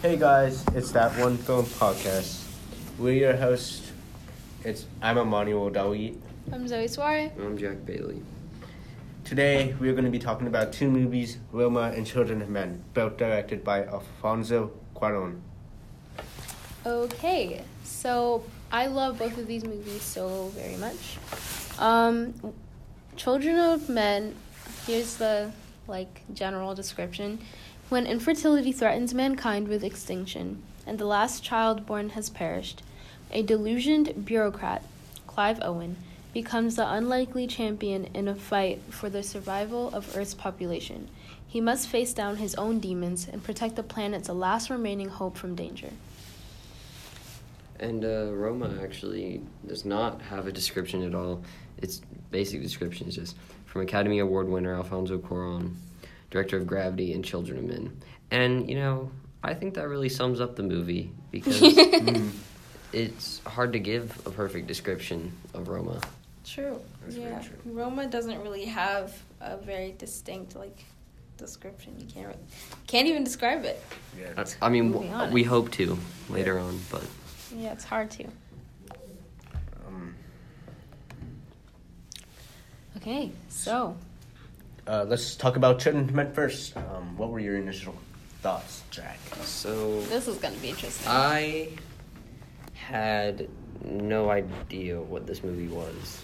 Hey guys, it's that one film podcast. We're your host. It's I'm Emmanuel Dawit. I'm Zoe Suarez. I'm Jack Bailey. Today we're going to be talking about two movies, Roma and Children of Men, both directed by Alfonso Cuarón. Okay, so I love both of these movies so very much. Um, Children of Men. Here's the like general description. When infertility threatens mankind with extinction, and the last child born has perished, a delusioned bureaucrat, Clive Owen, becomes the unlikely champion in a fight for the survival of Earth's population. He must face down his own demons and protect the planet's last remaining hope from danger. And uh, Roma actually does not have a description at all. Its basic description is just from Academy Award winner Alfonso Cuarón, director of Gravity and Children of Men. And, you know, I think that really sums up the movie because Mm. it's hard to give a perfect description of Roma. True. That's yeah. true. Roma doesn't really have a very distinct like description. You can't really, can't even describe it. Yeah. I, I mean, w- we hope to later on, but Yeah, it's hard to. Um, Okay, so uh, let's talk about Children of Men first. Um, what were your initial thoughts, Jack? so this is gonna be interesting. I had no idea what this movie was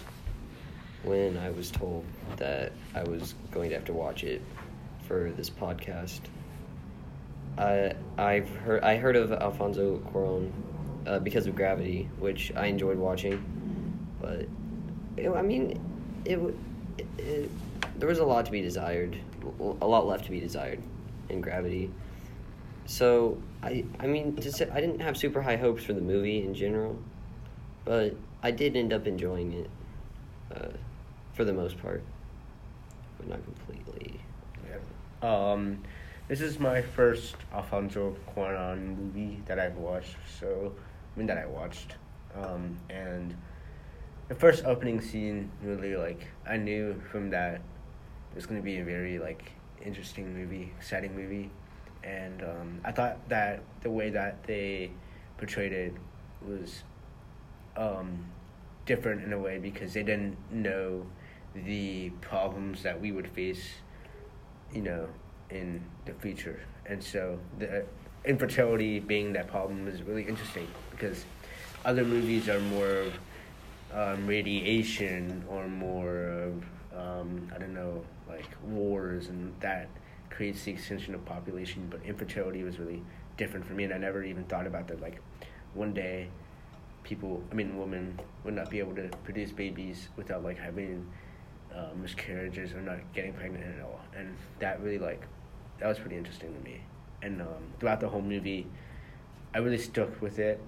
when I was told that I was going to have to watch it for this podcast. I I've heard I heard of Alfonso Cuarón uh, because of Gravity, which I enjoyed watching, but it, I mean, it, it, it there was a lot to be desired, a lot left to be desired in Gravity. So I I mean to say, I didn't have super high hopes for the movie in general, but I did end up enjoying it uh, for the most part, but not completely. Yeah. Um, this is my first Alfonso Cuarón movie that I've watched. So, I mean that I watched, um, and the first opening scene really like I knew from that it was going to be a very like interesting movie, exciting movie, and um, I thought that the way that they portrayed it was um, different in a way because they didn't know the problems that we would face you know, in the future. And so the infertility being that problem is really interesting because other movies are more um, radiation or more um, I don't know, like wars and that creates the extension of population. But infertility was really different for me, and I never even thought about that. Like one day, people, I mean, women would not be able to produce babies without like having uh, miscarriages or not getting pregnant at all, and that really like that was pretty interesting to me. And um, throughout the whole movie, I really stuck with it.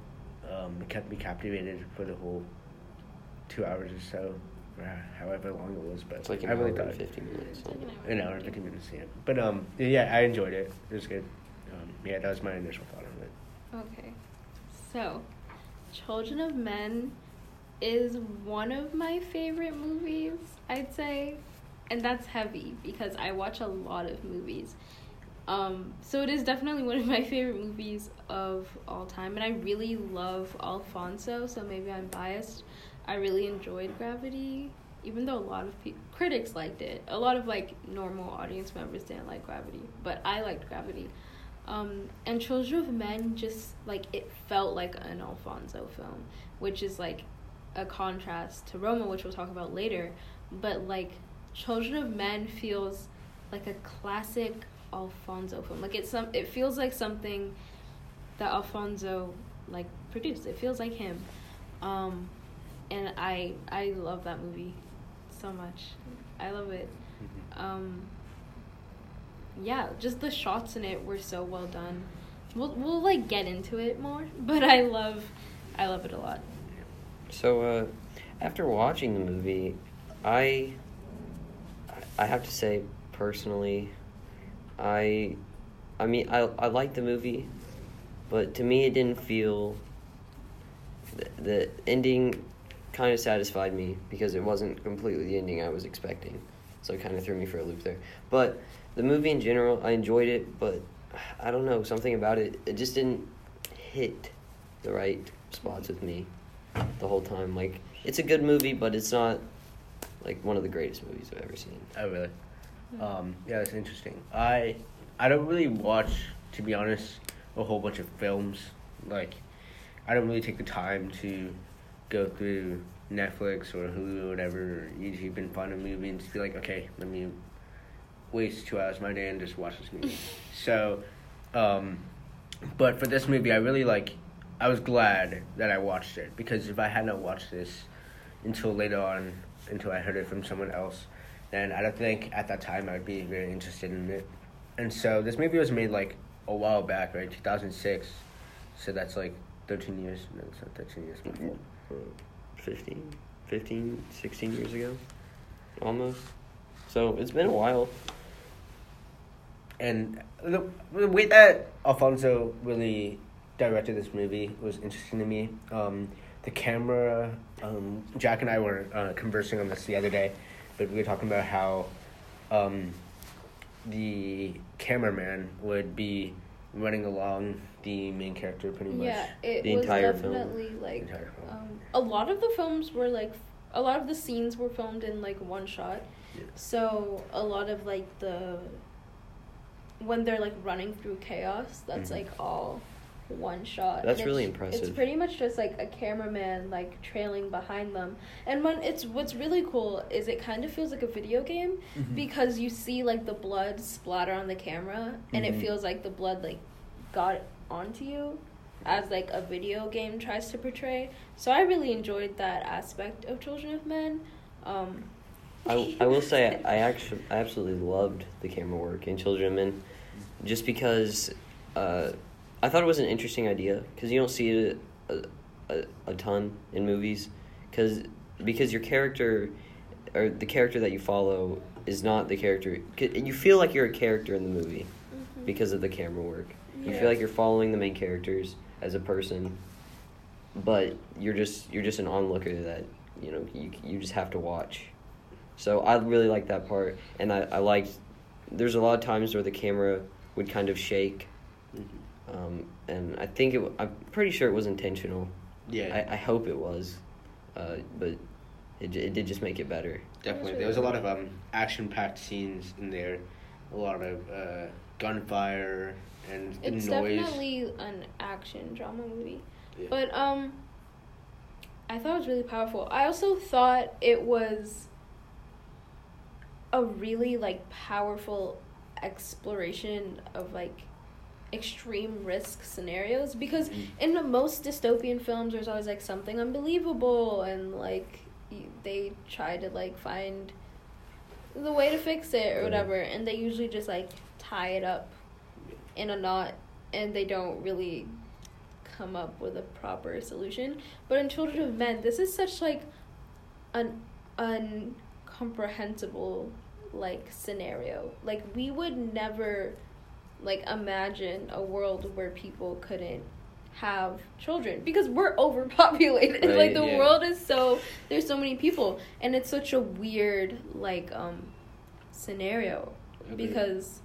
Um, it kept me captivated for the whole two hours or so, however long it was. But It's like an I really hour and thought fifty minutes. an hour and fifty minutes. Yeah, but um, yeah, I enjoyed it. It was good. Um, yeah, that was my initial thought on it. Okay, so Children of Men is one of my favorite movies. I'd say, and that's heavy because I watch a lot of movies. Um, so it is definitely one of my favorite movies of all time, and I really love Alfonso. So maybe I'm biased. I really enjoyed Gravity, even though a lot of pe- critics liked it. A lot of like normal audience members didn't like Gravity, but I liked Gravity. Um, and Children of Men just like it felt like an Alfonso film, which is like a contrast to Roma, which we'll talk about later. But like Children of Men feels like a classic Alfonso film. Like it's some it feels like something that Alfonso like produced. It feels like him. Um and I I love that movie so much. I love it. Um yeah, just the shots in it were so well done. We'll we'll like get into it more, but I love I love it a lot. So, uh, after watching the movie, I, I have to say personally, I, I mean, I I liked the movie, but to me it didn't feel. The, the ending kind of satisfied me because it wasn't completely the ending I was expecting, so it kind of threw me for a loop there. But the movie in general, I enjoyed it, but I don't know something about it. It just didn't hit the right spots with me the whole time. Like it's a good movie, but it's not like one of the greatest movies I've ever seen. Oh really? Um, yeah, that's interesting. I I don't really watch, to be honest, a whole bunch of films. Like, I don't really take the time to go through Netflix or Hulu or whatever, YouTube and find a movie and just be like, okay, let me waste two hours of my day and just watch this movie. so, um, but for this movie, I really like. I was glad that I watched it because if I had not watched this until later on, until I heard it from someone else, then I don't think at that time I'd be very interested in it. And so this movie was made like a while back, right? 2006. So that's like 13 years. No, it's not 13 years. Mm-hmm. 15, 15, 16 years ago, almost. So it's been a while. And the, the way that Alfonso really directed this movie was interesting to me. Um, the camera, um, Jack and I were uh, conversing on this the other day, but we were talking about how um, the cameraman would be running along the main character pretty much. Yeah, it The was entire film. like um, a lot of the films were like a lot of the scenes were filmed in like one shot. Yeah. So a lot of like the when they're like running through chaos, that's Mhm. like all one shot. That's really it's- It's pretty much just like a cameraman like trailing behind them. And when it's what's really cool is it kind of feels like a video game Mhm. because you see like the blood splatter on the camera and Mhm. it feels like the blood like got onto you as like a video game tries to portray. So I really enjoyed that aspect of Children of Men. Um, I, I will say I actually I absolutely loved the camera work in Children of Men, just because uh, I thought it was an interesting idea because you don't see it a, a, a ton in movies, because because your character or the character that you follow is not the character You feel like you're a character in the movie mhm. because of the camera work. You feel like you're following the main characters as a person, but you're just you're just an onlooker that you know you you just have to watch. So I really like that part, and I I liked. There's a lot of times where the camera would kind of shake, Mhm. Um, and I think it. I'm pretty sure it was intentional. Yeah. I, I hope it was, uh, but it it did just make it better. Definitely, there was a lot of um, action-packed scenes in there, a lot of uh, gunfire and noise. it's noise. definitely an action drama movie. Yeah. But um I thought it was really powerful. I also thought it was a really like powerful exploration of like extreme risk scenarios because Mhm. in the most dystopian films there's always like something unbelievable and like they try to like find the way to fix it or whatever and they usually just like tie it up in a knot and they don't really come up with a proper solution. But in children of men this is such like an incomprehensible like scenario. Like we would never like imagine a world where people couldn't have children because we're overpopulated Right, like the yeah. world is so there's so many people and it's such a weird like um scenario because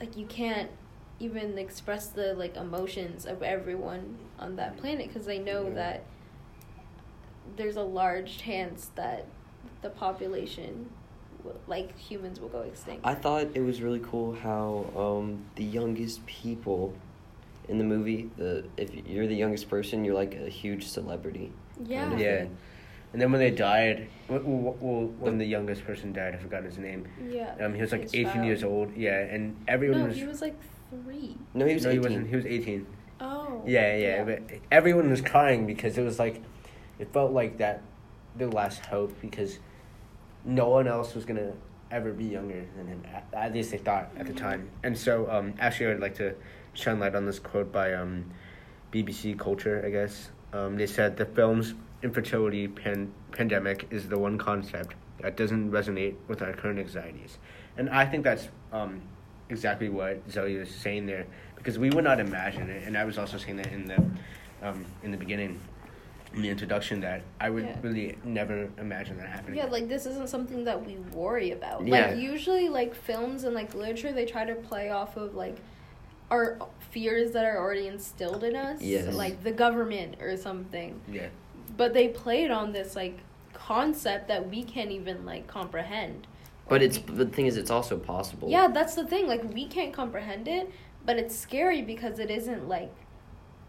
like you can't even express the like emotions of everyone on that planet because they know Yeah. that there's a large chance that the population like humans will go extinct I thought it was really cool how um, the youngest people in the movie, the if you're the youngest person, you're like a huge celebrity. yeah kind of Yeah. thing. And then when they died, w- w- w- when the youngest person died, I forgot his name. yeah Um, he was like His 18 child. years old. Yeah, and everyone no was. he was like three. No, he was no, he 18. wasn't. He was 18. Oh Yeah, yeah, but everyone was crying because it was like, it felt like that, the last hope because no one else was gonna ever be younger than him. At, least they thought at the time. And so, um, actually, I'd like to shine light on this quote by um, BBC Culture. I guess um, they said the film's infertility pan- pandemic is the one concept that doesn't resonate with our current anxieties, and I think that's um, exactly what Zoe was saying there because we would not imagine it, and I was also saying that in the um, in the beginning. In the introduction that I would Yeah. really never imagine that happening. Yeah, like this isn't something that we worry about. Yeah. Like usually like films and like literature they try to play off of like our fears that are already instilled in us. Yes. Like the government or something. yeah, But they played on this like concept that we can't even like comprehend. But it's the thing is, it's also possible. Yeah, that's the thing. Like we can't comprehend it, but it's scary because it isn't like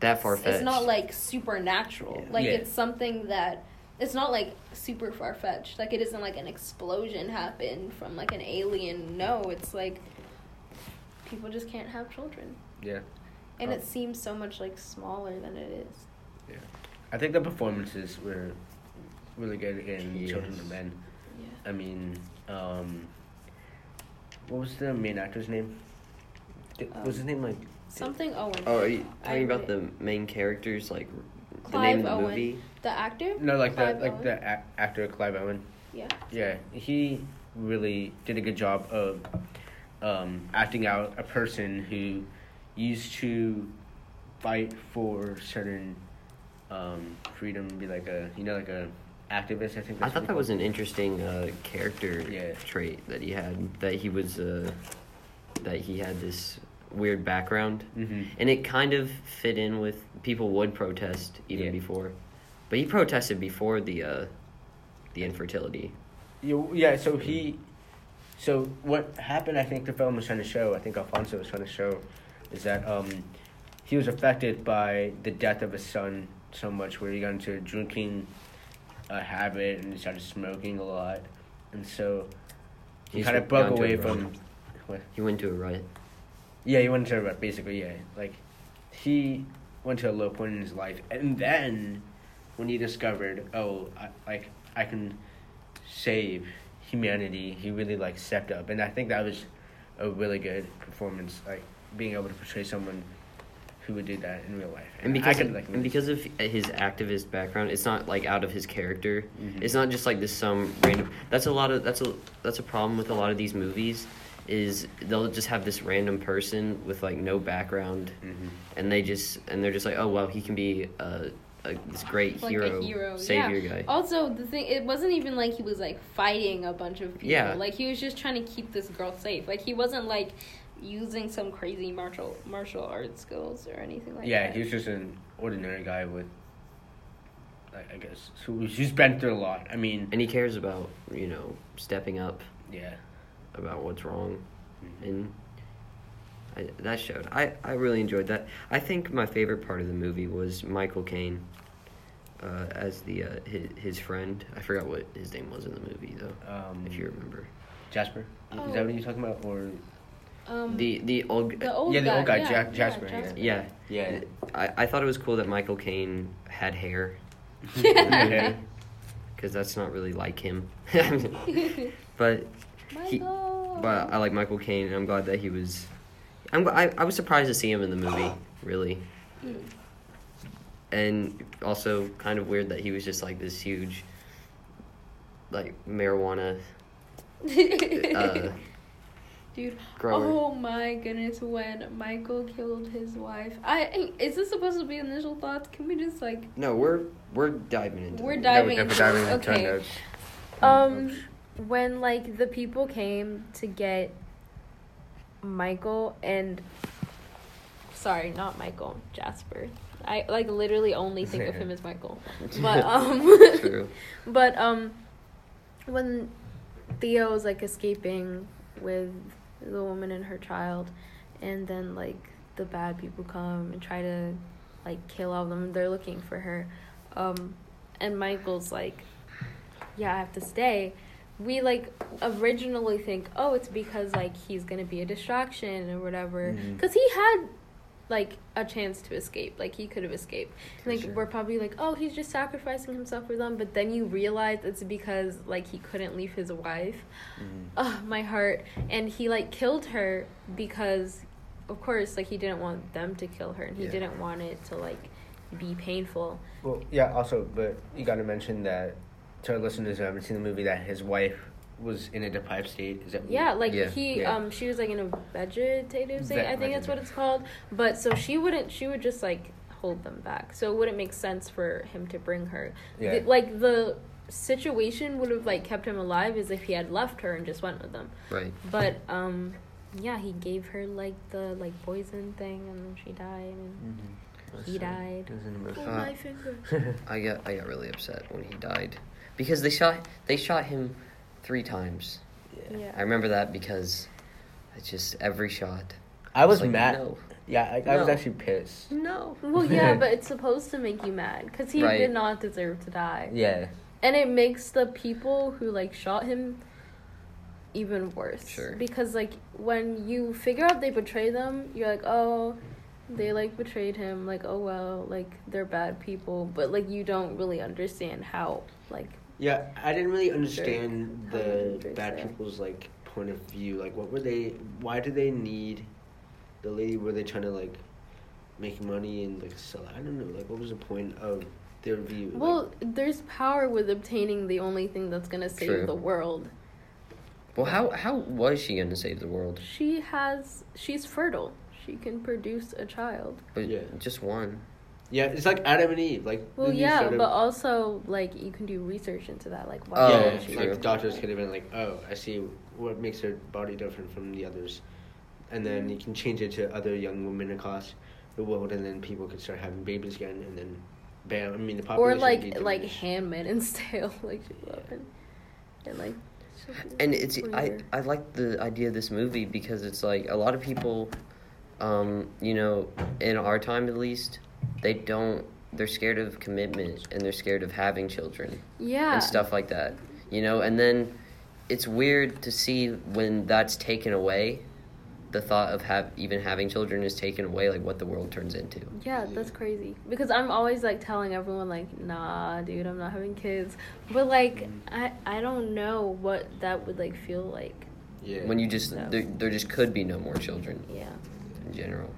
that far fetched. It's not like supernatural. Yeah. Like Yeah. it's something that it's not like super far fetched. Like it isn't like an explosion happened from like an alien. No, it's like people just can't have children. yeah. And Oh. it seems so much like smaller than it is. Yeah. I think the performances were really good in Yes. Children of Men. Yeah. I mean, um, what was the main actor's name? Di- was his Um, name like? Something Owen. Oh, are you I talking about the main characters, like the name of the Owen. movie? The actor? No, like the like Owen? the a- actor Clive Owen. Yeah. Yeah, he really did a good job of um, acting out a person who used to fight for certain um, freedom, be like a you know like a activist. I think. I thought that he was an interesting uh, character Yeah. trait that he had. That he was uh, that he had this weird background, Mhm. and it kind of fit in with people would protest even Yeah. before, but he protested before the uh, the infertility. You, yeah, so he, so what happened? I think the film was trying to show. I think Alfonso was trying to show, is that um, he was affected by the death of his son so much, where he got into a drinking uh, habit and he started smoking a lot, and so he He's kind of broke away from. What? He went to a rut. Yeah, he went to a rut, basically. Yeah, like he went to a low point in his life, and then when he discovered, oh, I, like I can save humanity, he really like stepped up, and I think that was a really good performance, like being able to portray someone who would do that in real life. And I because could, of, like, and because of his activist background, it's not like out of his character. Mhm. It's not just like this some random. That's a lot of that's a that's a problem with a lot of these movies. Is they'll just have this random person with like no background, Mhm. and they just and they're just like, oh well, he can be a, a this great Like hero, a hero. savior yeah. guy. Also, the thing it wasn't even like he was like fighting a bunch of people. Yeah. Like he was just trying to keep this girl safe. Like he wasn't like using some crazy martial martial arts skills or anything like yeah, that. he was just an ordinary guy with, like, I guess, who who's been through a lot. I mean, And he cares about you know stepping up yeah. About what's wrong. Mhm. and I, that showed. I, I really enjoyed that. I think my favorite part of the movie was Michael Caine uh, as the uh, his, his friend. I forgot what his name was in the movie though, Um, if you remember. Jasper, Oh. is that what you're talking about, or um, The the old the old Yeah, the guy, old guy, yeah, Ja- yeah, Jasper, yeah. yeah yeah? I, I thought it was cool that Michael Caine had hair Yeah. because that's not really like him. but he, but I like Michael Caine and I'm glad that he was. I'm I, I was surprised to see him in the movie really. Mm. and also kind of weird that he was just like this huge like marijuana uh, Dude, grower. oh my goodness! When Michael killed his wife, I is this supposed to be initial thoughts? Can we just like no we're we're diving into We're diving into we're diving into Okay. Um, when like the people came to get Michael and sorry, not Michael, Jasper. I like literally only think of him as Michael. But um but um when Theo was like escaping with the woman and her child and then like the bad people come and try to like kill all of them they're looking for her um and Michael's like yeah I have to stay we like originally think oh it's because like he's gonna be a distraction or whatever because he had like a chance to escape like he could have escaped like sure. we're probably like oh he's just sacrificing himself for them but then you realize it's because like he couldn't leave his wife Mhm. oh my heart and he like killed her because of course like he didn't want them to kill her and he Yeah. didn't want it to like be painful Well, yeah. Also, but you got to mention that to our listeners who haven't seen the movie, that his wife was in a deprived state. Is that yeah like Yeah. he Yeah. um she was like in a vegetative state Ve- i think that's what it's called but so she wouldn't she would just like hold them back. So it wouldn't make sense for him to bring her. Yeah. The- like the situation would have like kept him alive as if he had left her and just went with them. Right. But um yeah, he gave her like the like poison thing and then she died and he died. It was an Oh, my finger. I got I got really upset when he died because they shot they shot him three times. yeah. Yeah. I remember that because it's just every shot. I was like, mad. No, Yeah, I, I was actually pissed. no. Well, yeah, but it's supposed to make you mad because he Right. did not deserve to die. Yeah. and it makes the people who like shot him even worse Sure. because like when you figure out they betrayed them you're like oh they like betrayed him like oh well like they're bad people but like you don't really understand how like Yeah, I didn't really understand How the bad say? people's like point of view. Like, what were they? Why do they need the lady? Were they trying to like make money and like sell? I don't know. Like, what was the point of their view? Like, well there's power with obtaining the only thing that's gonna save True. the world Well, how how was she gonna save the world? she has she's fertile she can produce a child But Yeah. just one. Yeah, it's like Adam and Eve. Like, well yeah sort of- but also like you can do research into that like why Oh, yeah, can't she like doctors could have been like, oh, I see what makes her body different from the others, and then you can change it to other young women across the world, and then people could start having babies again, and then, bam! I mean, the or population. would like be like diminished. Handmaid's Tale, like she love and, and like. she'll And it's I. I like the idea of this movie because it's like a lot of people, um, you know, in our time at least, they don't. They're scared of commitment and they're scared of having children. yeah and stuff like that. You know, and then it's weird to see when that's taken away, the thought of have even having children is taken away, like what the world turns into. Yeah, that's crazy. Because I'm always like telling everyone like, nah, dude, I'm not having kids. But like, mm-hmm. I I don't know what that would like feel like. Yeah. When you just No. there, there just could be no more children Yeah. in general.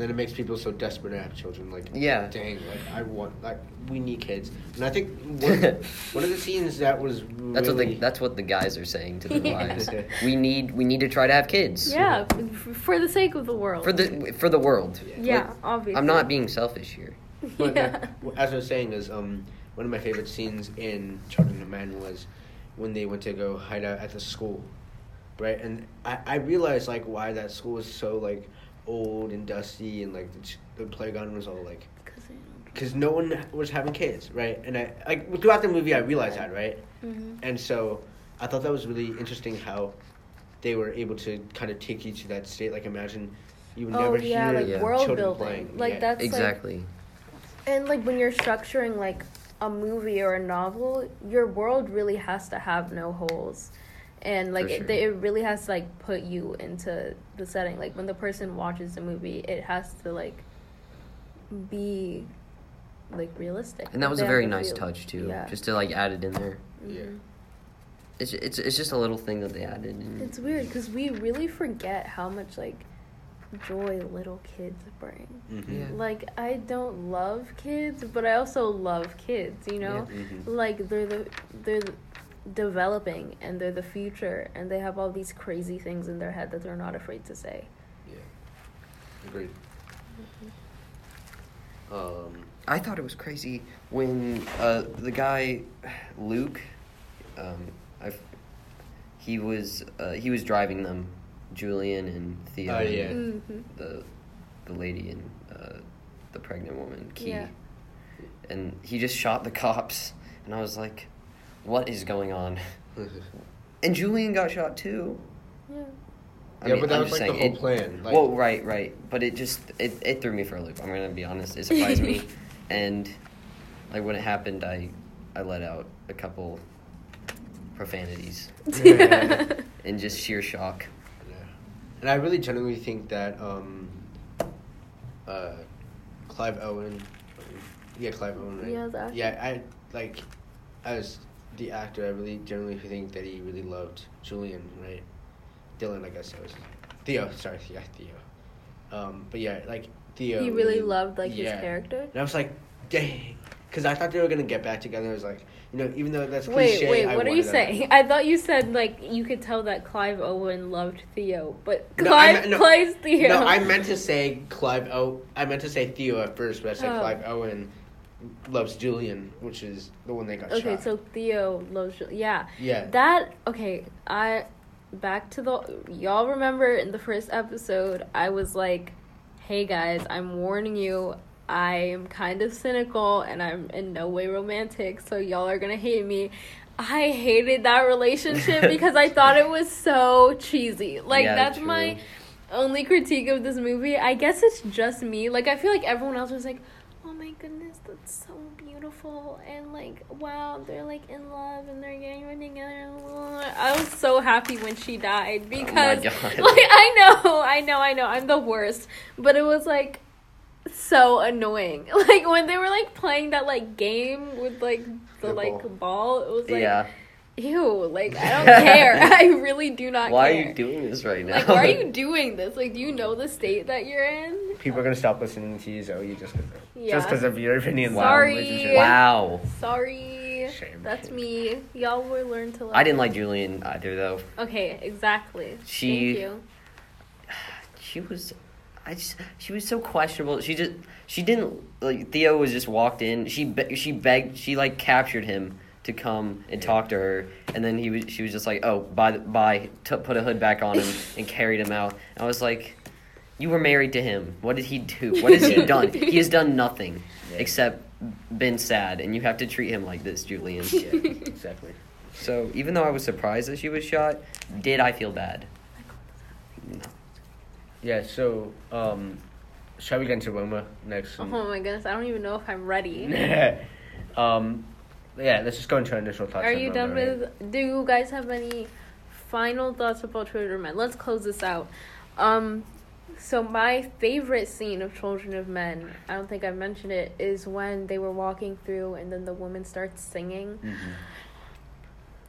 Then it makes people so desperate to have children. Like, Yeah. dang, like I want, like we need kids. And I think one, one of the scenes that was really, That's what the that's what the guys are saying to their Yeah. wives. We need we need to try to have kids. Yeah, for the sake of the world. For the for the world. yeah, Like, obviously. I'm not being selfish here. But yeah. uh, as I was saying, is um one of my favorite scenes in Children of Men was when they went to go hide out at the school, right? And I I realized like why that school was so like old and dusty and like the, ch- the playground was all like 'Cause because no one was having kids, right? And I like throughout the movie I realized that, right? Mhm. And so I thought that was really interesting how they were able to kind of take you to that state. Like imagine you would Oh never yeah, hear like Yeah. world children building. playing. Like Yeah. that's like exactly. And like when you're structuring like a movie or a novel, your world really has to have no holes. And like For it, it really has to like put you into the setting. Like when the person watches the movie, it has to like be like realistic. And that was They a very to nice feel- touch too. Yeah. Just to like add it in there. Yeah. Mhm. It's it's it's just a little thing that they added. And It's weird because we really forget how much like joy little kids bring. Mhm. Yeah. Like I don't love kids, but I also love kids. You know, Yeah. Mhm. like they're the they're the- developing and they're the future, and they have all these crazy things in their head that they're not afraid to say. Yeah. Agreed. Um. I thought it was crazy when uh, the guy Luke, um, I, he was uh, he was driving them, Julian and Theo. Oh, and yeah. Mm-hmm. The the lady and uh, the pregnant woman, Kee. Yeah. And he just shot the cops, and I was like, "What is going on?" And Julian got shot too. Yeah. I yeah, mean, but that I'm was just like the saying, whole it- plan. Like, well, right, right, but it just it, it threw me for a loop. I'm gonna be honest. It surprised me, and like when it happened, I I let out a couple profanities Yeah. in just sheer shock. Yeah. And I really genuinely think that um, uh, Clive Owen, yeah, Clive Owen, right? Yeah, the actor. Yeah, I like as the actor. I really genuinely think that he really loved Julian, right? Dylan, I guess it was Theo. Sorry, yeah, Theo. Um, but yeah, like Theo. he really loved like his character. And I was like, dang, because I thought they were gonna get back together. I was like, you know, even though that's Wait, cliche, wait, I what are wanted you saying? I thought you said like you could tell that Clive Owen loved Theo, but No, I Clive meant- no. plays Theo. No, I meant to say Clive. Oh, I meant to say Theo at first, but I said Oh. Clive Owen loves Julian, which is the one they got Okay, shot. Okay, so Theo loves Julian. yeah. yeah, That okay, I back to the y'all remember in the first episode I was like, "Hey guys, I'm warning you. I am kind of cynical and I'm in no way romantic, so y'all are going to hate me." I hated that relationship because I thought it was so cheesy. Like Yeah, that's true. my only critique of this movie. I guess it's just me. Like I feel like everyone else was like, "Oh my goodness, that's so beautiful." And like, wow, they're like in love and they're getting together. I was so happy when she died because Oh like I know, I know, I know, I'm the worst. But it was like so annoying. Like when they were like playing that like game with like the, The like ball. ball, it was like yeah. Ew, like I don't care. I really do not Why care. are you doing this right now? Like, why are you doing this? Like, do you know the state that you're in? people are gonna stop listening to you, Zoe, just because Yeah. just because of your opinion. on Sorry. relationships. wow. Sorry. Shame. That's me. Y'all will learn to love. I didn't like Julian either, though. Okay, exactly. She- Thank you. She was, I just, she was so questionable. She just, she didn't like. Theo was just walked in. She, be, she begged. She like captured him to come and Yeah. talk to her, and then he was. She was just like, oh, by bye. T- put a hood back on him and carried him out. And I was like, you were married to him. What did he do? What has he done? He has done nothing Yeah. except been sad, and you have to treat him like this, Julian. Yeah, exactly. So even though I was surprised that she was shot, did I feel bad? No. Yeah. So, um, shall we get into Roma next? Oh my goodness, I don't even know if I'm ready. um, yeah. Let's just go into our initial thoughts. Are you done right? with? Do you guys have any final thoughts about Children of Men? Let's close this out. Um, so my favorite scene of Children of Men, I don't think I mentioned it, is when they were walking through and then the woman starts singing. Mhm.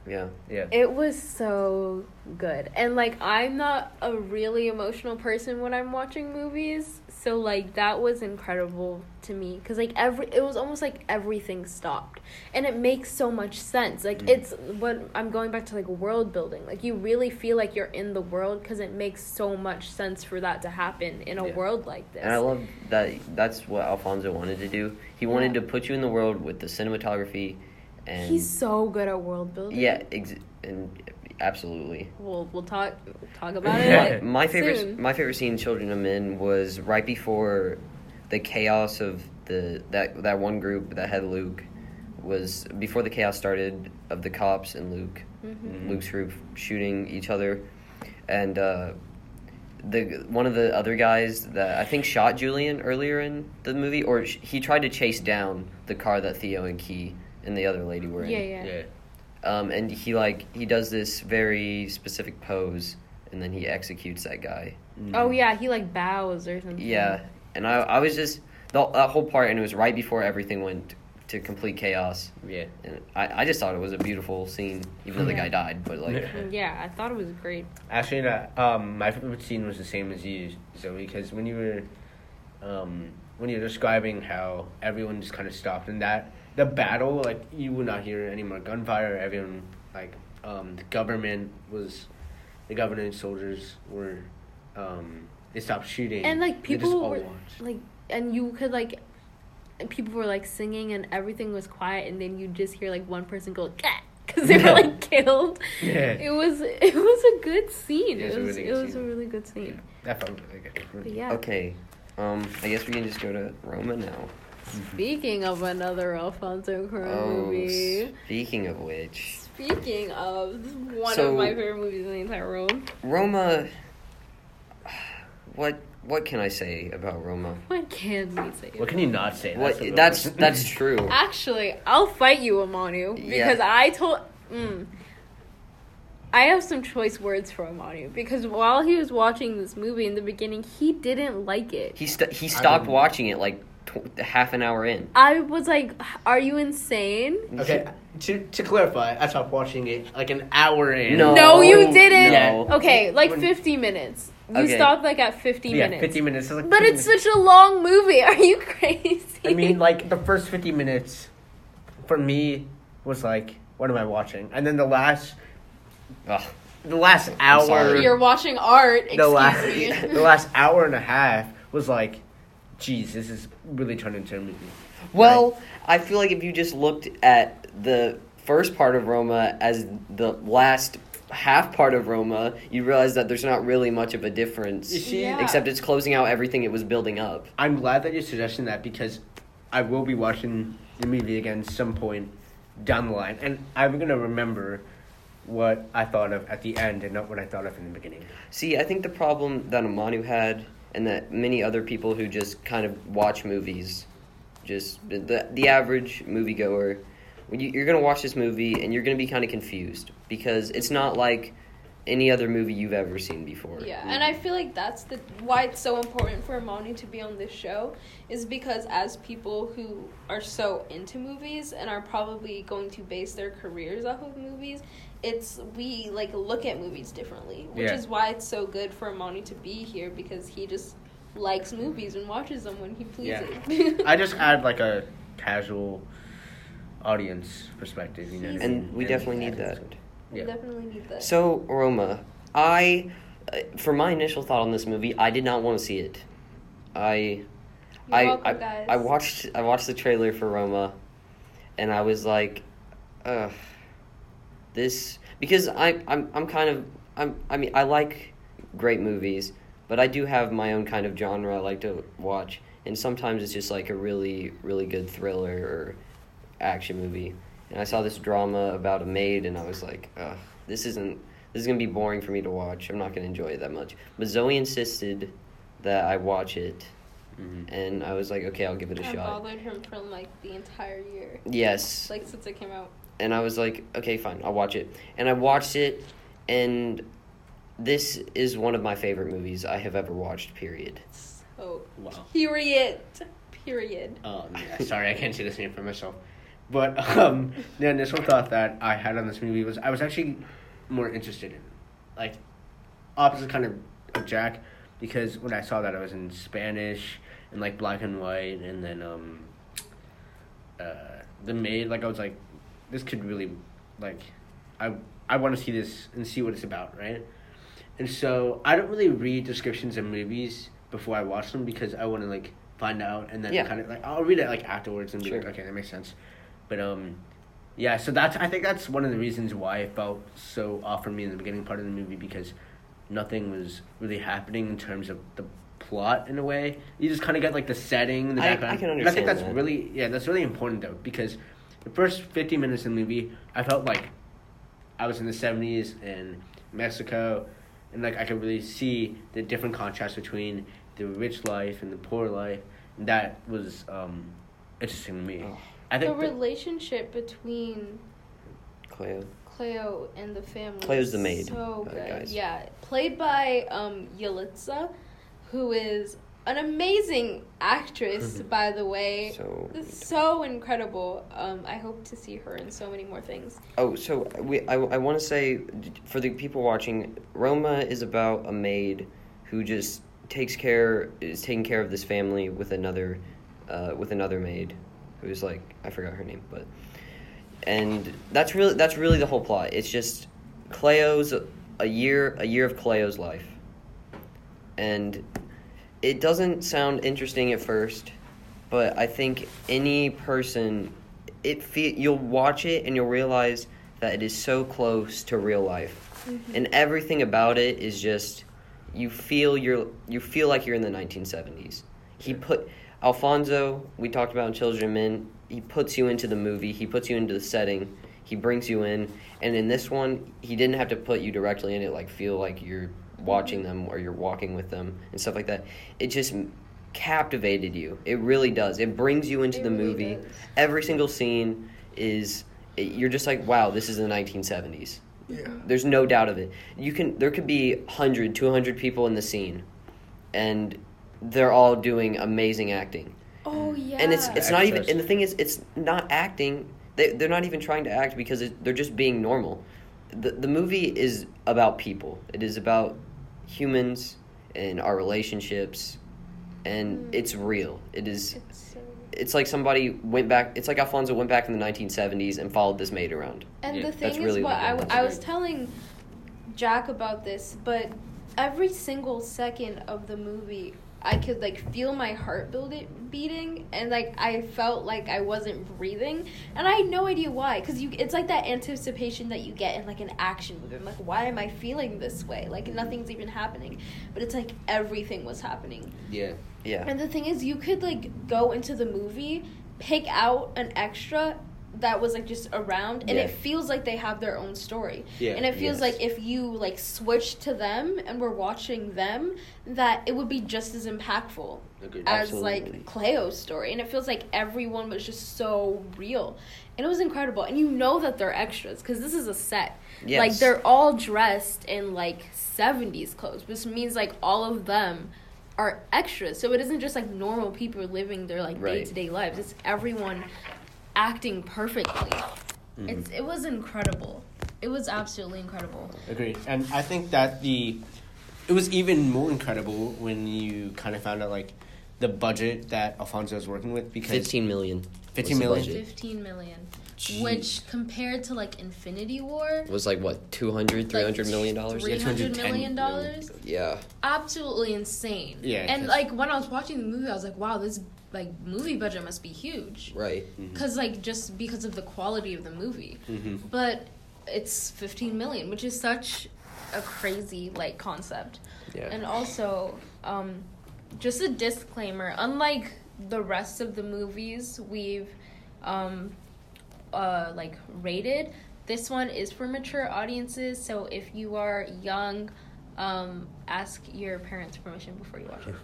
Yeah. Yeah. It was so good. And like I'm not a really emotional person when I'm watching movies, so like that was incredible to me cuz like every it was almost like everything stopped. And it makes so much sense. Like Mm. it's what I'm going back to like world building. Like you really feel like you're in the world cuz it makes so much sense for that to happen in a Yeah. world like this. And I love that that's what Alfonso wanted to do. He wanted Yeah. to put you in the world with the cinematography and He's so good at world building. yeah, ex- and absolutely. We'll we'll talk talk about it. My favorite soon. my favorite scene in Children of Men was right before the chaos of the that that one group that had Luke was before the chaos started of the cops and Luke. Mhm. Luke's group shooting each other, and uh, the one of the other guys that I think shot Julian earlier in the movie, or sh- he tried to chase down the car that Theo and Kee and the other lady were in. Yeah, yeah. Yeah. Um, and he like he does this very specific pose, and then he executes that guy. Mhm. Oh yeah, he like bows or something. Yeah, and I I was just the, that whole part, and it was right before everything went to complete chaos. Yeah. And I, I just thought it was a beautiful scene, even though the guy died. But like, Yeah, I thought it was great. Actually, no, um, my favorite scene was the same as you, Zoe, because when you were, um, when you were describing how everyone just kind of stopped and that the battle, like you would not hear any more gunfire. Everyone, like, um, the government was, the government soldiers were, um, they stopped shooting. And like They just people all were watched. like, and you could like, people were like singing and everything was quiet, and then you just hear like one person go because they were like killed. Yeah. It was it was a good scene. Yeah, it it's a was really it good was a really good scene. That felt really good. But yeah. okay, um, I guess we can just go to Roma now. Speaking of another Alfonso Cuarón Oh, movie. speaking of which, Speaking of one So- of my favorite movies in the entire world. Roma. What what can I say about Roma? What can we say? What can you not say? What that's real- that's true. Actually, I'll fight you, Amanu, Yeah. because I told. Mm, I have some choice words for Amanu because while he was watching this movie in the beginning, he didn't like it. He st- he stopped didn't- watching it like tw- half an hour in. I was like, "Are you insane?" Okay, to to clarify, I stopped watching it like an hour in. No. No, you didn't. Yeah. Okay, like fifty minutes. You Okay. stopped like at fifty yeah, minutes. fifty minutes. Is like But it's minutes. such a long movie. Are you crazy? I mean, like the first fifty minutes for me was like, what am I watching? And then the last, Ugh. the last hour. You're watching art. the last, me. the last hour and a half was like, geez, this is really turning into a movie. Well, I feel like if you just looked at the first part of Roma as the last half part of Roma, you realize that there's not really much of a difference. You see, Yeah. Except it's closing out everything it was building up. I'm glad that you're suggesting that because I will be watching the movie again some point down the line, and I'm gonna remember what I thought of at the end and not what I thought of in the beginning. See, I think the problem that Amanu had, and that many other people who just kind of watch movies, just the the average moviegoer, you're gonna watch this movie and you're gonna be kind of confused because it's not like any other movie you've ever seen before. Yeah, and I feel like that's the why it's so important for Amani to be on this show is because as people who are so into movies and are probably going to base their careers off of movies, it's we like look at movies differently, which Yeah. is why it's so good for Amani to be here because he just likes movies and watches them when he pleases. Yeah. pleases. I just add like a casual audience perspective, you know. what I And mean? we definitely need that. we Yeah. definitely need that. So Roma, I, uh, for my initial thought on this movie, I did not want to see it. I You're I, welcome, I. I watched I watched the trailer for Roma, and I was like, ugh, this because I I'm I'm kind of I'm I mean I like great movies, but I do have my own kind of genre I like to watch, and sometimes it's just like a really really good thriller or action movie. And I saw this drama about a maid, and I was like, ugh, this isn't this is gonna be boring for me to watch. I'm not gonna enjoy it that much. But Zoe insisted that I watch it Mhm. and I was like, okay, I'll give it a I shot. I bothered him for like the entire year, Yes, like since it came out. And I was like, okay, fine, I'll watch it. And I watched it, and this is one of my favorite movies I have ever watched. Period. So Wow. period, period. Um, yeah, sorry, I can't say this name for myself. But um, the initial thought that I had on this movie was I was actually more interested in, like, opposite kind of of Jack, because when I saw that I was in Spanish and like black and white, and then um, uh, the maid, like I was like, this could really, like, I I want to see this and see what it's about, right? And so I don't really read descriptions of movies before I watch them because I want to like find out and then Yeah. kind of like I'll read it like afterwards and be like, okay, that makes sense. But um, yeah. So that's I think that's one of the reasons why it felt so off for me in the beginning part of the movie because nothing was really happening in terms of the plot in a way. You just kind of get like the setting, the I- I background. can And I think that's that. really yeah, that's really important though because the first fifty minutes of the movie, I felt like I was in the seventies in Mexico, and like I could really see the different contrast between the rich life and the poor life. And that was um, interesting to me. Oh. I The think that- relationship between Cleo. Cleo and the family. Cleo's the maid, So uh, good. guys. Yeah, played by um Yalitza, who is an amazing actress, by the way. So. So incredible. Um, I hope to see her in so many more things. Oh, so we I, I want to say for the people watching, Roma is about a maid who just takes care is taking care of this family with another uh, with another maid who's like I forgot her name, but and that's really that's really the whole plot. It's just Cleo's a year a year of Cleo's life, and it doesn't sound interesting at first, but I think any person it fe- you'll watch it and you'll realize that it is so close to real life, mm-hmm. and everything about it is just you feel you're you feel like you're in the 1970s. He put Alfonso. We talked about in Children of Men. He puts you into the movie. He puts you into the setting. He brings you in, and in this one, he didn't have to put you directly in it. Like feel like you're watching them or you're walking with them and stuff like that. It just captivated you. It really does. It brings you into It the really movie. does. Every single scene is it, you're just like, wow, this is the 1970s. Yeah. There's no doubt of it. You can there could be 100, 200 people in the scene and they're all doing amazing acting. Oh yeah. And it's it's not even and the thing is it's not acting. They they're not even trying to act because it, they're just being normal. The the movie is about people. It is about humans and our relationships and Mm. it's real. It is It's so it's like somebody went back. It's like Alfonso went back in the 1970s and followed this maid around. And Yeah, the that's thing is, really what what I, it w- I is. was telling Jack about this, but every single second of the movie, I could like feel my heart build it beating, and like I felt like I wasn't breathing, and I had no idea why. Cause you, it's like that anticipation that you get in like an action movie. I'm like, why am I feeling this way? Like nothing's even happening, but it's like everything was happening. Yeah. Yeah. And the thing is, you could like go into the movie, pick out an extra that was like just around, and Yeah. it feels like they have their own story. Yeah, And it feels yes. like if you like switch to them and we're watching them, that it would be just as impactful Agreed. as Absolutely. like Cleo's story. And it feels like everyone was just so real. And it was incredible. And you know that they're extras because this is a set. Yes. Like they're all dressed in like 70s clothes, which means like all of them are extras. So it isn't just like normal people living their like Right. day to day lives. It's everyone acting perfectly. Mm-hmm. It's it was incredible. It was absolutely incredible. Agreed. And I think that the it was even more incredible when you kind of found out like the budget that Alfonso was working with because 15 million. 15 was the million? budget. 15 million. Jeez. Which compared to like Infinity War, was like what 200 300 million dollars Yeah, 300 210 million dollars. yeah Absolutely insane. Yeah, and like when I was watching the movie, I was like, wow, this like movie budget must be huge. right Cause like just because of the quality of the movie, hmm but it's 15 million, which is such a crazy like concept. yeah And also, um, just a disclaimer: unlike the rest of the movies we've, um, uh, like rated, this one is for mature audiences. So if you are young, um, ask your parents' permission before you watch it.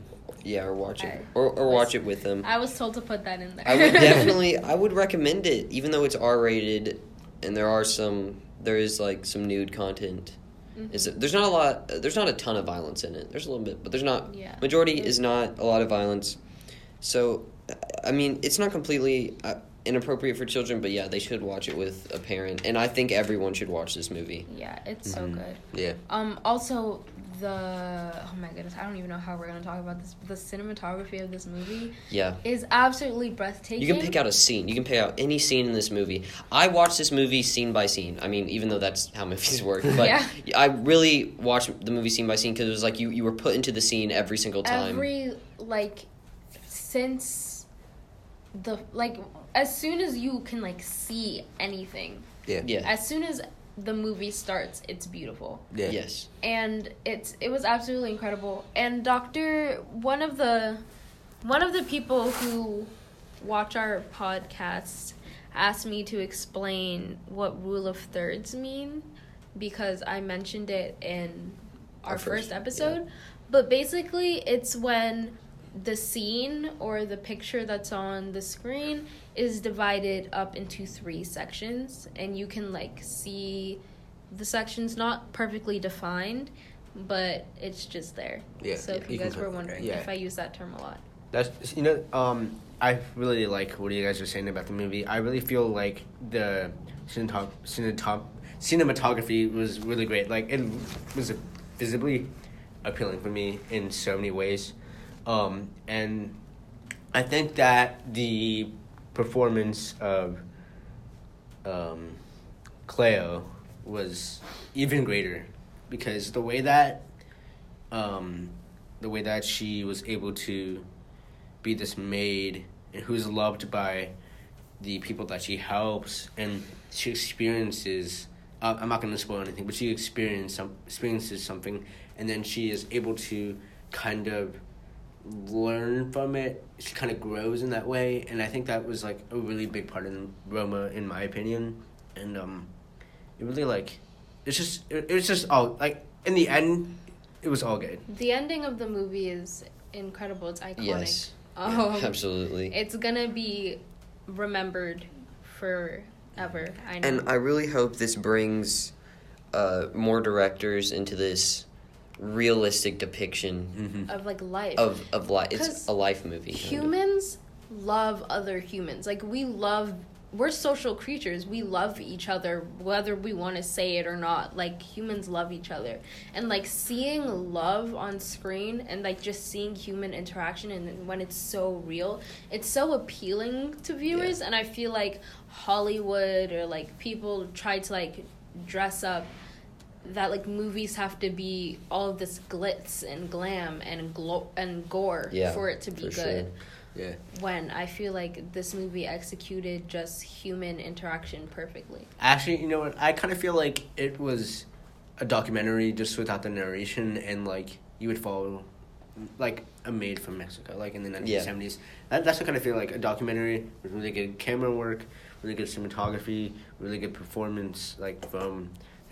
yeah or watch it I or, or was- watch it with them I was told to put that in there. I would definitely I would recommend it even though it's R rated and there are some there is like some nude content Mhm. It's, there's not a lot there's not a ton of violence in it there's a little bit but there's not Yeah. majority is not a lot of violence so I mean it's not completely uh, inappropriate for children but yeah they should watch it with a parent and I think everyone should watch this movie Yeah, it's so Mhm. good. yeah Um, also the oh my goodness, I don't even know how we're gonna talk about this. The cinematography of this movie yeah is absolutely breathtaking. You can pick out a scene. You can pick out any scene in this movie. I watched this movie scene by scene. I mean, even though that's how movies work, but Yeah. I really watched the movie scene by scene because it was like you, you were put into the scene every single time. every like since the like as soon as you can like see anything Yeah. yeah. as soon as the movie starts it's beautiful Yeah. Yes. and it's it was absolutely incredible and dr one of the one of the people who watch our podcast asked me to explain what rule of thirds mean because i mentioned it in our, Our first, first- episode but basically it's when the scene or the picture that's on the screen is divided up into three sections and you can like see the sections not perfectly defined but it's just there Yeah, so if you, guys were wondering yeah. if i use that term a lot That's you know um I really like what you guys are saying about the movie. I really feel like the cinematog- cinematog- cinematography was really great. Like it was visibly appealing for me in so many ways, um, and I think that the performance of um, Cleo was even greater because the way that um, the way that she was able to be this maid and who's loved by the people that she helps and she experiences uh, I'm not going to spoil anything but she experiences some experiences something and then she is able to kind of learn from it she kind of grows in that way and I think that was like a really big part in Roma in my opinion and um it really like it's just it, it's just all like in the end it was all good the ending of the movie is incredible it's iconic Yes. um, Absolutely. it's gonna be remembered forever i know And I really hope this brings uh, more directors into this realistic depiction mm-hmm. of like life of of life. It's a life movie. kind of. humans love other humans like we love we're social creatures. We love each other whether we want to say it or not. Like humans love each other. And like seeing love on screen and like just seeing human interaction and when it's so real, it's so appealing to viewers and I feel like Hollywood or like people try to like dress up that like movies have to be all of this glitz and glam and glo- and gore Yeah, for it to be good sure. Yeah. when I feel like this movie executed just human interaction perfectly. Actually, you know what? I kind of feel like it was a documentary just without the narration, and like you would follow, like a maid from Mexico, like in the nineteen seventies. Yeah. That, that's what kind of feel like a documentary with really good camera work, really good cinematography, really good performance, like from.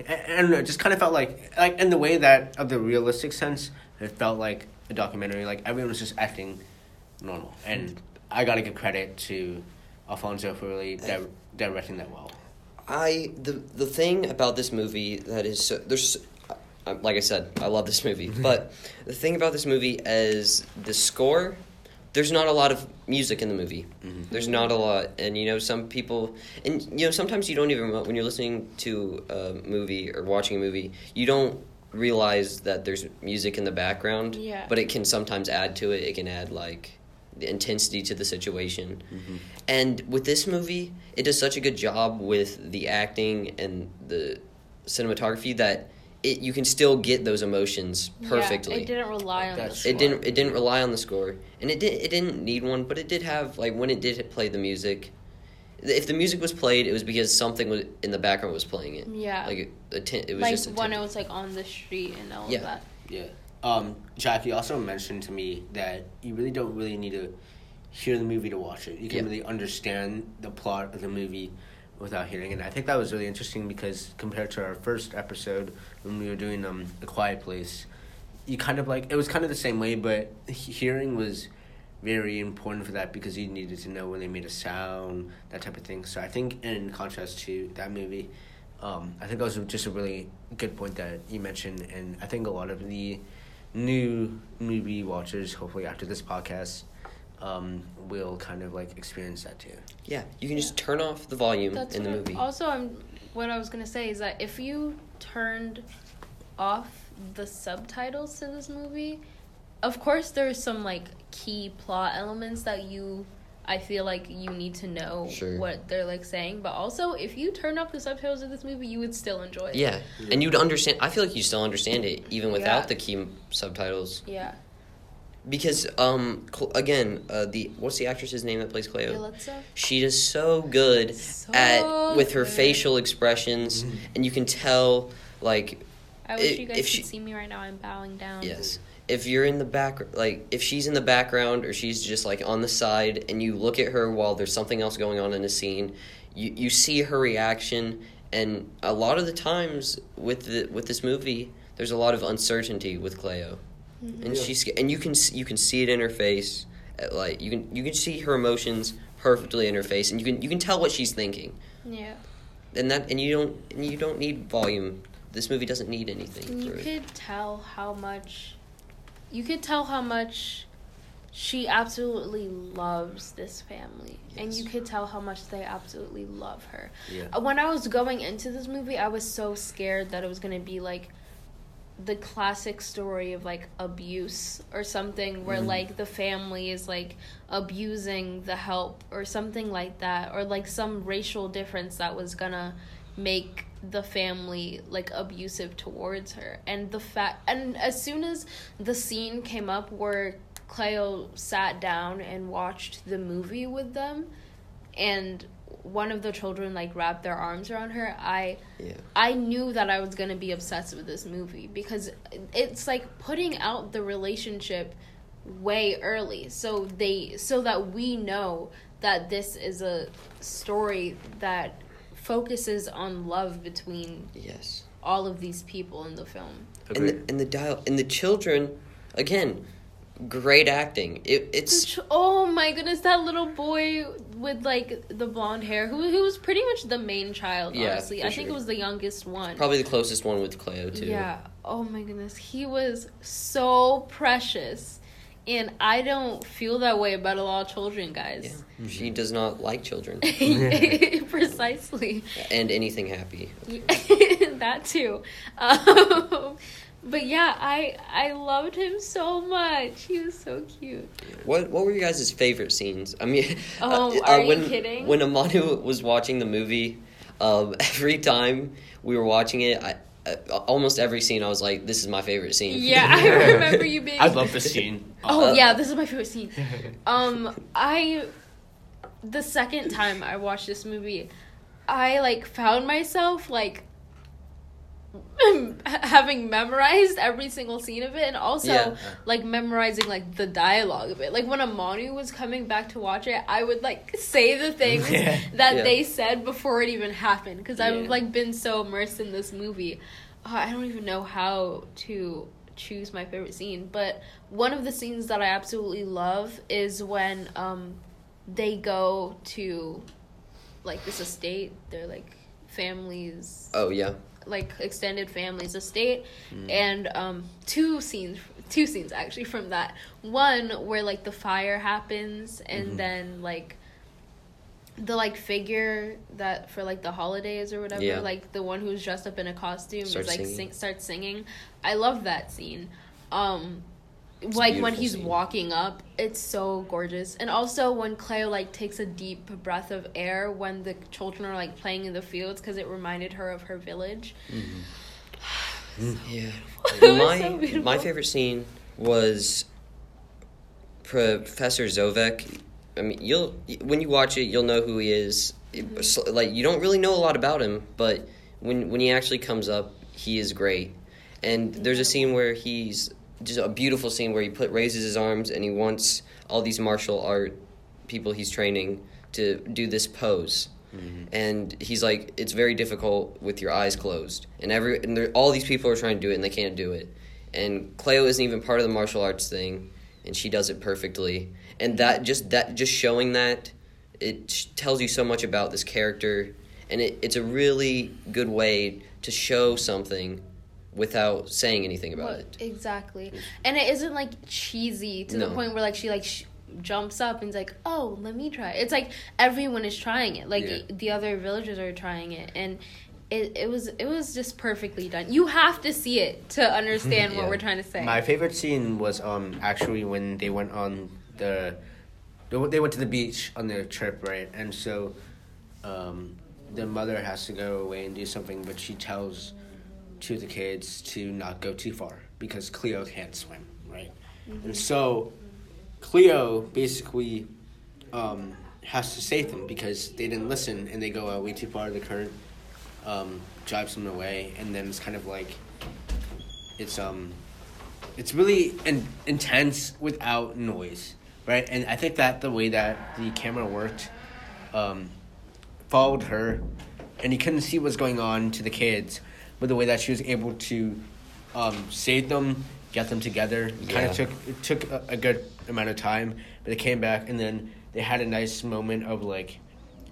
I, I don't know. It just kind of felt like like in the way that of the realistic sense, it felt like a documentary. Like everyone was just acting normal, and I gotta give credit to Alfonso for really di- directing that well. I the the thing about this movie that is so, there's uh, like I said I love this movie but the thing about this movie is the score there's not a lot of music in the movie Mhm. there's not a lot and you know some people and you know sometimes you don't even when you're listening to a movie or watching a movie you don't realize that there's music in the background Yeah. but it can sometimes add to it it can add like the intensity to the situation Mhm. and with this movie, it does such a good job with the acting and the cinematography that it you can still get those emotions perfectly. Yeah, it didn't rely on That's the It didn't. It didn't rely on the score, and it did. It didn't need one, but it did have like when it did play the music. If the music was played, it was because something was in the background was playing it. Yeah. like it, atten- it was like just when it was like on the street and all Yeah. of that. Yeah. Um, Jack, you also mentioned to me that you really don't really need to hear the movie to watch it. You can Yeah. really understand the plot of the movie without hearing it. And I think that was really interesting because compared to our first episode when we were doing um, A Quiet Place, you kind of like it was kind of the same way, but hearing was very important for that because you needed to know when they made a sound, that type of thing. So I think in contrast to that movie, um, I think that was just a really good point that you mentioned, and I think a lot of the new movie watchers, hopefully after this podcast, um, will kind of like experience that too. yeah, you can just turn off the volume That's in the what I- movie. Also, I'm what I was gonna say is that if you turned off the subtitles to this movie, of course there's some like key plot elements that you I feel like you need to know Sure. what they're like saying, but also if you turn off the subtitles of this movie, you would still enjoy it. yeah, and you'd understand. I feel like you still understand it even without Yeah. the key subtitles. Yeah. Because um Cl- again uh, the what's the actress's name that plays Cleo? Yalitza? She is so good So at with her good. facial expressions, Mhm. and you can tell like I wish If- you guys could she- see me right now. I'm bowing down. yes, if you're in the back like if she's in the background or she's just like on the side, and you look at her while there's something else going on in the scene, you you see her reaction, and a lot of the times with the with this movie, there's a lot of uncertainty with Cleo. And Yeah. she's and you can you can see it in her face like you can you can see her emotions perfectly in her face and you can you can tell what she's thinking Yeah. and that and you don't and you don't need volume this movie doesn't need anything And you for it. could tell how much you could tell how much she absolutely loves this family and you could tell how much they absolutely love her Yeah. Uh, when i was going into this movie i was so scared that it was going to be like the classic story of like abuse or something where Mhm. like the family is like abusing the help or something like that or like some racial difference that was gonna make the family like abusive towards her and the fact and as soon as the scene came up where Cleo sat down and watched the movie with them and one of the children like wrapped their arms around her i yeah. I knew that I was going to be obsessed with this movie because it's like putting out the relationship way early so they so that we know that this is a story that focuses on love between yes. all of these people in the film. and the, and the dial and the children again great acting it, it's Oh my goodness, that little boy with like the blonde hair who who was pretty much the main child, Yeah, honestly. for I think it was the youngest one. probably the closest one with Cleo too Yeah. Oh my goodness. He was so precious. And I don't feel that way about a lot of children, guys. Yeah. She does not like children Precisely. and anything happy. that too. Um, but yeah, I I loved him so much. He was so cute. What What were your guys' favorite scenes? I mean, Oh, are you when, kidding? When Amanu was watching the movie, um, every time we were watching it, I, uh, almost every scene, I was like, "This is my favorite scene." Yeah, I remember you being. I love this scene. Oh Uh, yeah, this is my favorite scene. Um, I the second time I watched this movie, I like found myself like having memorized every single scene of it and also Yeah. like memorizing like the dialogue of it. Like when Amanu was coming back to watch it, I would like say the things Yeah. that Yeah. they said before it even happened because I've like been so immersed in this movie. Uh, I don't even know how to choose my favorite scene, but one of the scenes that I absolutely love is when um they go to like this estate, they're like families Oh yeah. Like extended families estate Mm. and um two scenes two scenes actually from that one where like the fire happens and Mhm. then like the like figure that for like the holidays or whatever Yeah. like the one who's dressed up in a costume Starts is like singing. sing, starts singing i love that scene um like when he's scene. walking up it's so gorgeous and also when cleo like takes a deep breath of air when the children are like playing in the fields because it reminded her of her village Yeah. It was my so my favorite scene was Professor Zovek. I mean, you'll when you watch it, you'll know who he is. Mm-hmm. So, Like you don't really know a lot about him, but when when he actually comes up, he is great. And there's a scene where he's just a beautiful scene where he put raises his arms and he wants all these martial art people he's training to do this pose. Mm-hmm. And he's like, it's very difficult with your eyes closed, and every and there, all these people are trying to do it and they can't do it. And Cleo isn't even part of the martial arts thing, and she does it perfectly. And that just that just showing that it sh- tells you so much about this character, and it, it's a really good way to show something without saying anything about What- it. exactly. And it isn't like cheesy to the point where like she like sh- jumps up and's like oh let me try. It's like everyone is trying it. Like Yeah. the other villagers are trying it. And it, it was it was just perfectly done. You have to see it to understand what we're trying to say. My favorite scene was um actually when they went on the they went- they went to the beach on their trip, right? And so um the mother has to go away and do something, but she tells of the kids to not go too far because Cleo can't swim, right? And so Cleo basically um, has to save them because they didn't listen and they go out way too far. The current um, drives them away, and then it's kind of like it's um it's really in, intense without noise, right? And I think that the way that the camera worked um, followed her, and you couldn't see what's going on to the kids, but the way that she was able to um, save them, get them together, kind Yeah. of took it took a, a good amount of time, but they came back, and then they had a nice moment of like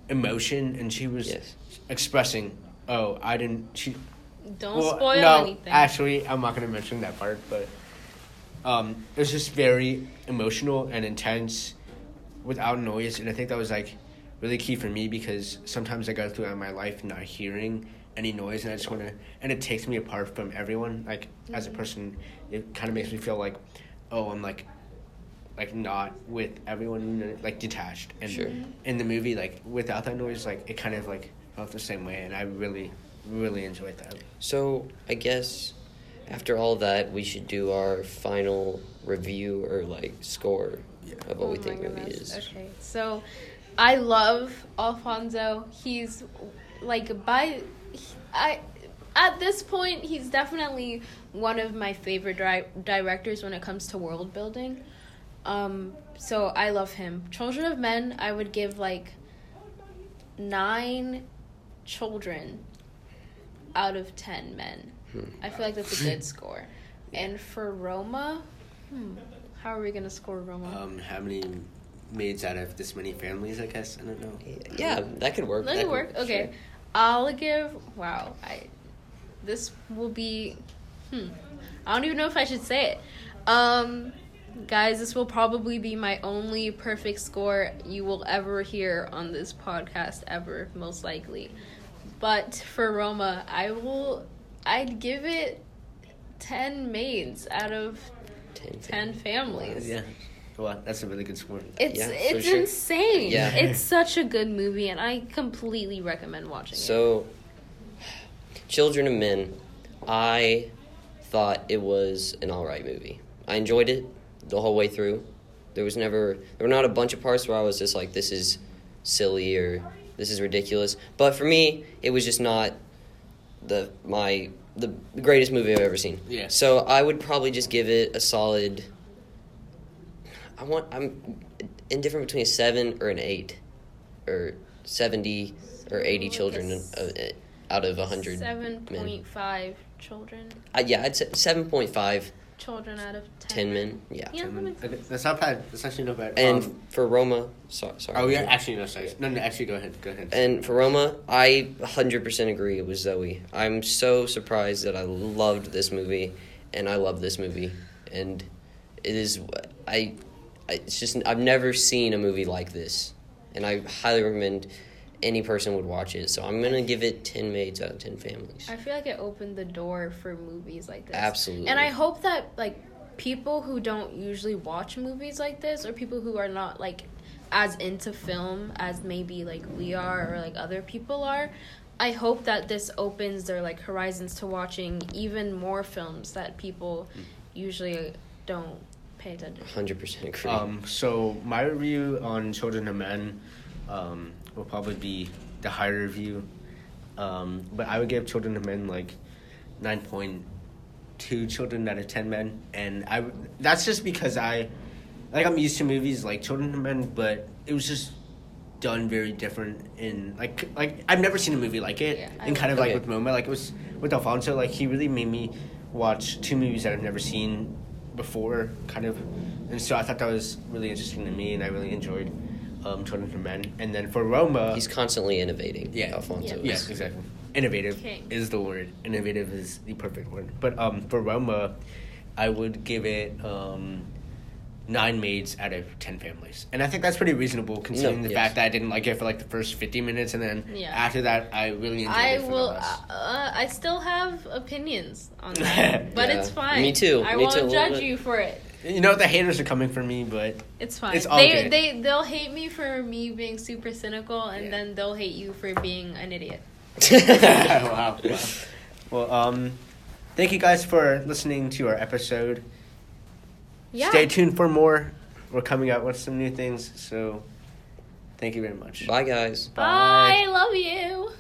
emotion, and she was Yes. expressing, "Oh, I didn't." She don't well, spoil no, anything Actually, I'm not gonna mention that part, but um, it was just very emotional and intense, without noise, and I think that was like really key for me because sometimes I go throughout my life not hearing any noise, and I just want to, and it takes me apart from everyone. Like as a mm-hmm. person, it kind of makes me feel like, oh, I'm like, like not with everyone, like detached. And Sure. in the movie, like without that noise, like it kind of like felt the same way, and I really, really enjoyed that. So I guess after all that, we should do our final review or like score of what we Oh think my movie is. Okay, so I love Alfonso. He's like by I at this point he's definitely one of my favorite di- directors when it comes to world building. Um, so I love him. Children of Men, I would give like nine children out of ten men. Hmm. I feel like that's a good score. And for Roma, hmm, how are we gonna score Roma? Um, how many maids out of this many families? I guess I don't know. Yeah, that could work. Let That it could- work. Okay, I'll give. Wow, I. This will be. Hmm. I don't even know if I should say it. Um, Guys, this will probably be my only perfect score you will ever hear on this podcast ever, most likely. But for Roma, I will I'd give it 10 maids out of 10. 10 families. Yeah. Well, that's a really good score. It's Yeah, for it's sure. insane. Yeah. It's such a good movie and I completely recommend watching it. So, Children of Men, I thought it was an alright movie. I enjoyed it the whole way through. There was never, there were not a bunch of parts where I was just like, this is silly or this is ridiculous. But for me, it was just not the my the greatest movie I've ever seen. Yeah. So I would probably just give it a solid. I want I'm indifferent between a seven or an eight, or seventy or eighty children uh, uh, out of a hundred. 7.5 children. Uh, yeah, I'd say seven point five. Children out of 10. Ten men. Yeah. Yeah, that makes sense. Okay, that's not bad. That's actually not bad. And Um, for Roma, so, sorry. oh yeah, actually no, sorry. No, no, actually go ahead. Go ahead. And for Roma, I 100% agree it was Zoe. I'm so surprised that I loved this movie, and I love this movie, and it is I, I it's just I've never seen a movie like this, and I highly recommend any person would watch it. So I'm gonna give it 10 maids out of 10 families. I feel like it opened the door for movies like this. Absolutely. And I hope that like people who don't usually watch movies like this or people who are not like as into film as maybe like we are or like other people are, I hope that this opens their like horizons to watching even more films that people mm. usually don't pay attention. 100% agree. Um, so my review on Children of Men um, will probably be the higher review, um, but I would give Children of Men like nine point two children out of ten men, and I that's just because I like I'm used to movies like Children of Men, but it was just done very different in like like I've never seen a movie like it, Yeah, I and kind of like Okay. with Roma, like it was with Alfonso, like he really made me watch two movies that I've never seen before, kind of, and so I thought that was really interesting to me, and I really enjoyed um, Children of Men, and then for Roma, He's constantly innovating. Yeah. Alfonso. Yeah. is. Yes, exactly. Innovative Okay. is the word. Innovative is the perfect word. But um, for Roma, I would give it um, nine maids out of ten families, and I think that's pretty reasonable considering the yes. fact that I didn't like it for like the first fifty minutes, and then Yeah. after that, I really enjoyed I it. For will. The. Uh, I still have opinions on that, but Yeah. it's fine. Me too. I Me won't too, judge you for it. you know, the haters are coming for me, but It's fine. It's all they good. they they'll hate me for me being super cynical, and Yeah. then they'll hate you for being an idiot. wow. wow. Well, um, thank you guys for listening to our episode. Yeah. Stay tuned for more. We're coming out with some new things, so thank you very much. Bye, guys. Bye. I love you.